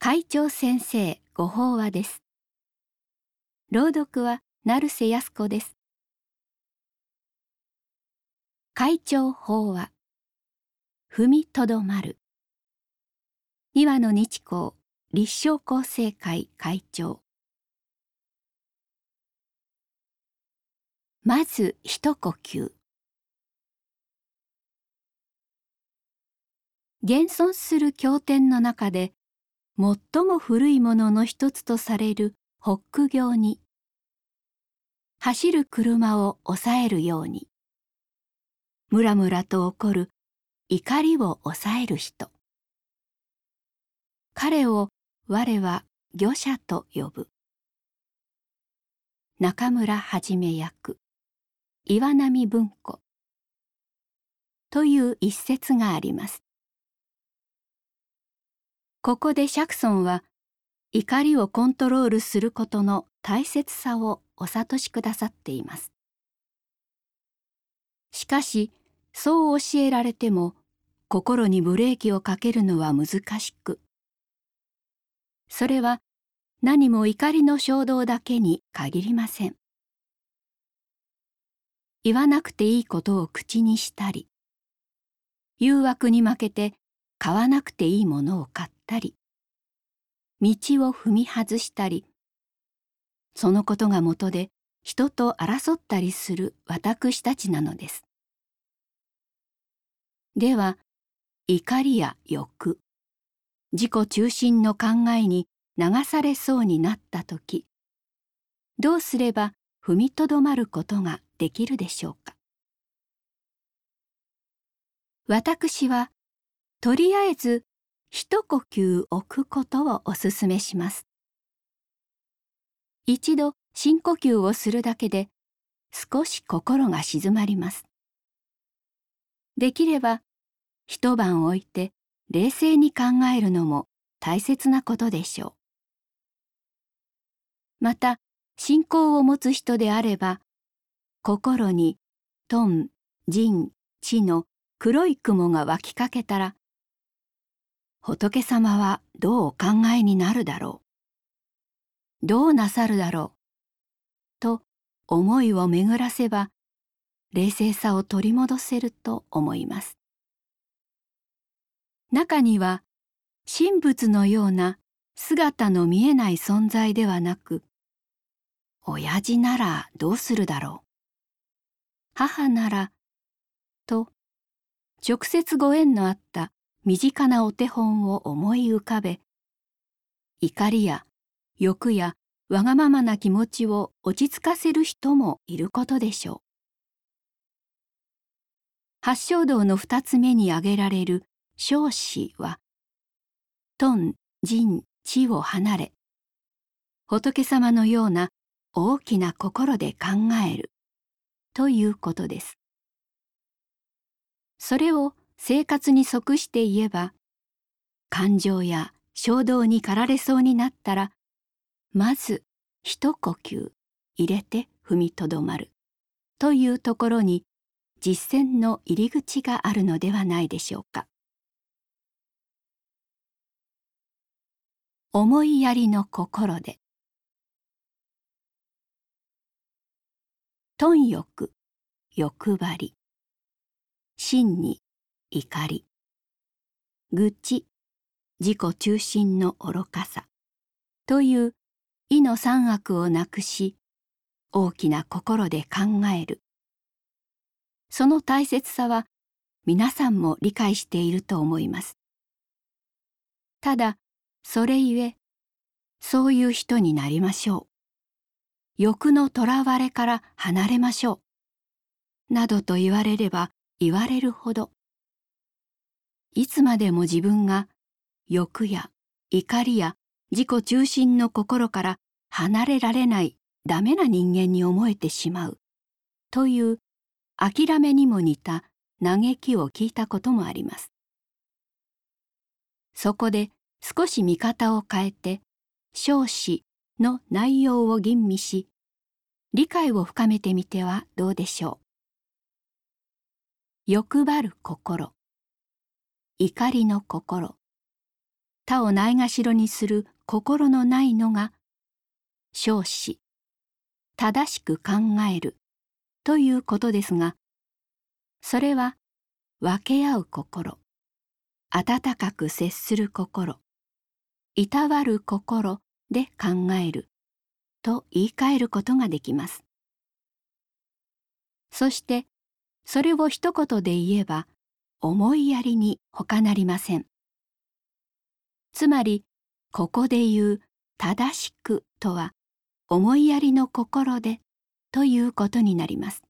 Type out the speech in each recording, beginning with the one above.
会長先生ご法話です。朗読は成瀬康子です。会長法話。踏みとどまる。岩野日光立正厚生会会長。まず一呼吸。現存する経典の中で最も古いものの一つとされるホック行に。走る車を抑えるように。ムラムラと起こる。怒りを抑える人。彼を我は御者と呼ぶ。中村はじめ役。岩波文庫。という一節があります。ここでシャクソンは怒りをコントロールすることの大切さをお諭しくださっています。しかしそう教えられても心にブレーキをかけるのは難しくそれは何も怒りの衝動だけに限りません。言わなくていいことを口にしたり誘惑に負けて買わなくていいものを買ったり道を踏み外したりそのことがもとで人と争ったりする私たちなのです。では怒りや欲自己中心の考えに流されそうになった時どうすれば踏みとどまることができるでしょうか私はとりあえず一呼吸置くことをお勧めします。一度深呼吸をするだけで少し心が静まります。できれば一晩置いて冷静に考えるのも大切なことでしょう。また信仰を持つ人であれば心にトン、ジン、地の黒い雲が湧きかけたら仏様はどうお考えになるだろう。どうなさるだろう。と思いを巡らせば冷静さを取り戻せると思います。中には神仏のような姿の見えない存在ではなく親父ならどうするだろう。母ならと直接ご縁のあった身近なお手本を思い浮かべ怒りや欲やわがままな気持ちを落ち着かせる人もいることでしょう。八正道の二つ目に挙げられる少子は頓人地を離れ仏様のような大きな心で考えるということです。それを生活に即して言えば感情や衝動に駆られそうになったらまず一呼吸入れて踏みとどまる。というところに実践の入り口があるのではないでしょうか。思いやりの心で。貪欲欲張り。真に怒り。愚痴。自己中心の愚かさ。という意の三悪をなくし大きな心で考える。その大切さは皆さんも理解していると思います。ただそれゆえそういう人になりましょう。欲のとらわれから離れましょう。などと言われれば言われるほどいつまでも自分が欲や怒りや自己中心の心から離れられないダメな人間に思えてしまうという諦めにも似た嘆きを聞いたこともあります。そこで少し見方を変えて少子の内容を吟味し理解を深めてみてはどうでしょう。欲張る心怒りの心。他をないがしろにする心のないのが少子。正しく考える。ということですがそれは分け合う心。温かく接する心。いたわる心。で考える。と言い換えることができます。そしてそれを一言で言えば思いやりに他なりません。つまりここで言う正しくとは思いやりの心でということになります。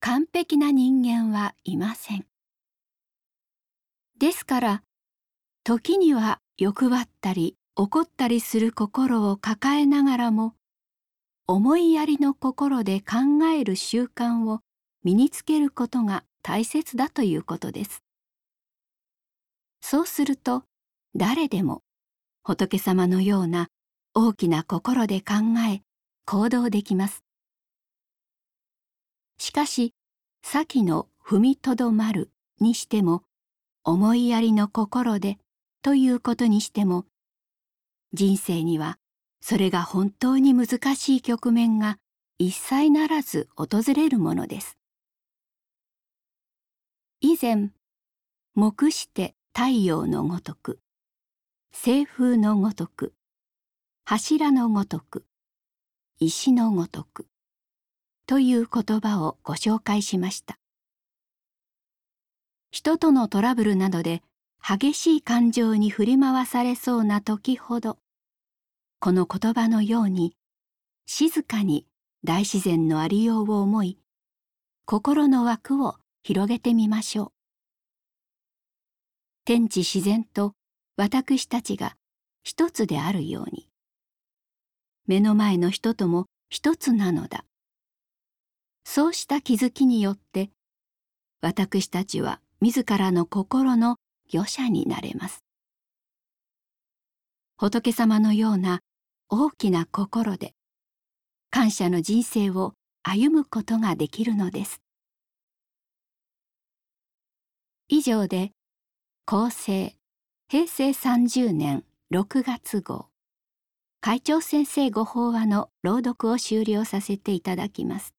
完璧な人間はいません。ですから時には欲張ったり怒ったりする心を抱えながらも思いやりの心で考える習慣を身につけることが大切だということですそうすると誰でも仏様のような大きな心で考え行動できますしかし先の踏みとどまるにしても思いやりの心でということにしても人生にはそれが本当に難しい局面が一切ならず訪れるものです。以前目して太陽のごとく西風のごとく柱のごとく石のごとくという言葉をご紹介しました。人とのトラブルなどで激しい感情に振り回されそうな時ほどこの言葉のように静かに大自然のありようを思い心の枠を広げてみましょう。天地自然と私たちが一つであるように。目の前の人とも一つなのだ。そうした気づきによって私たちは自らの心の御者になれます。仏様のような大きな心で感謝の人生を歩むことができるのです。以上で厚生平成30年6月号。会長先生ご法話の朗読を終了させていただきます。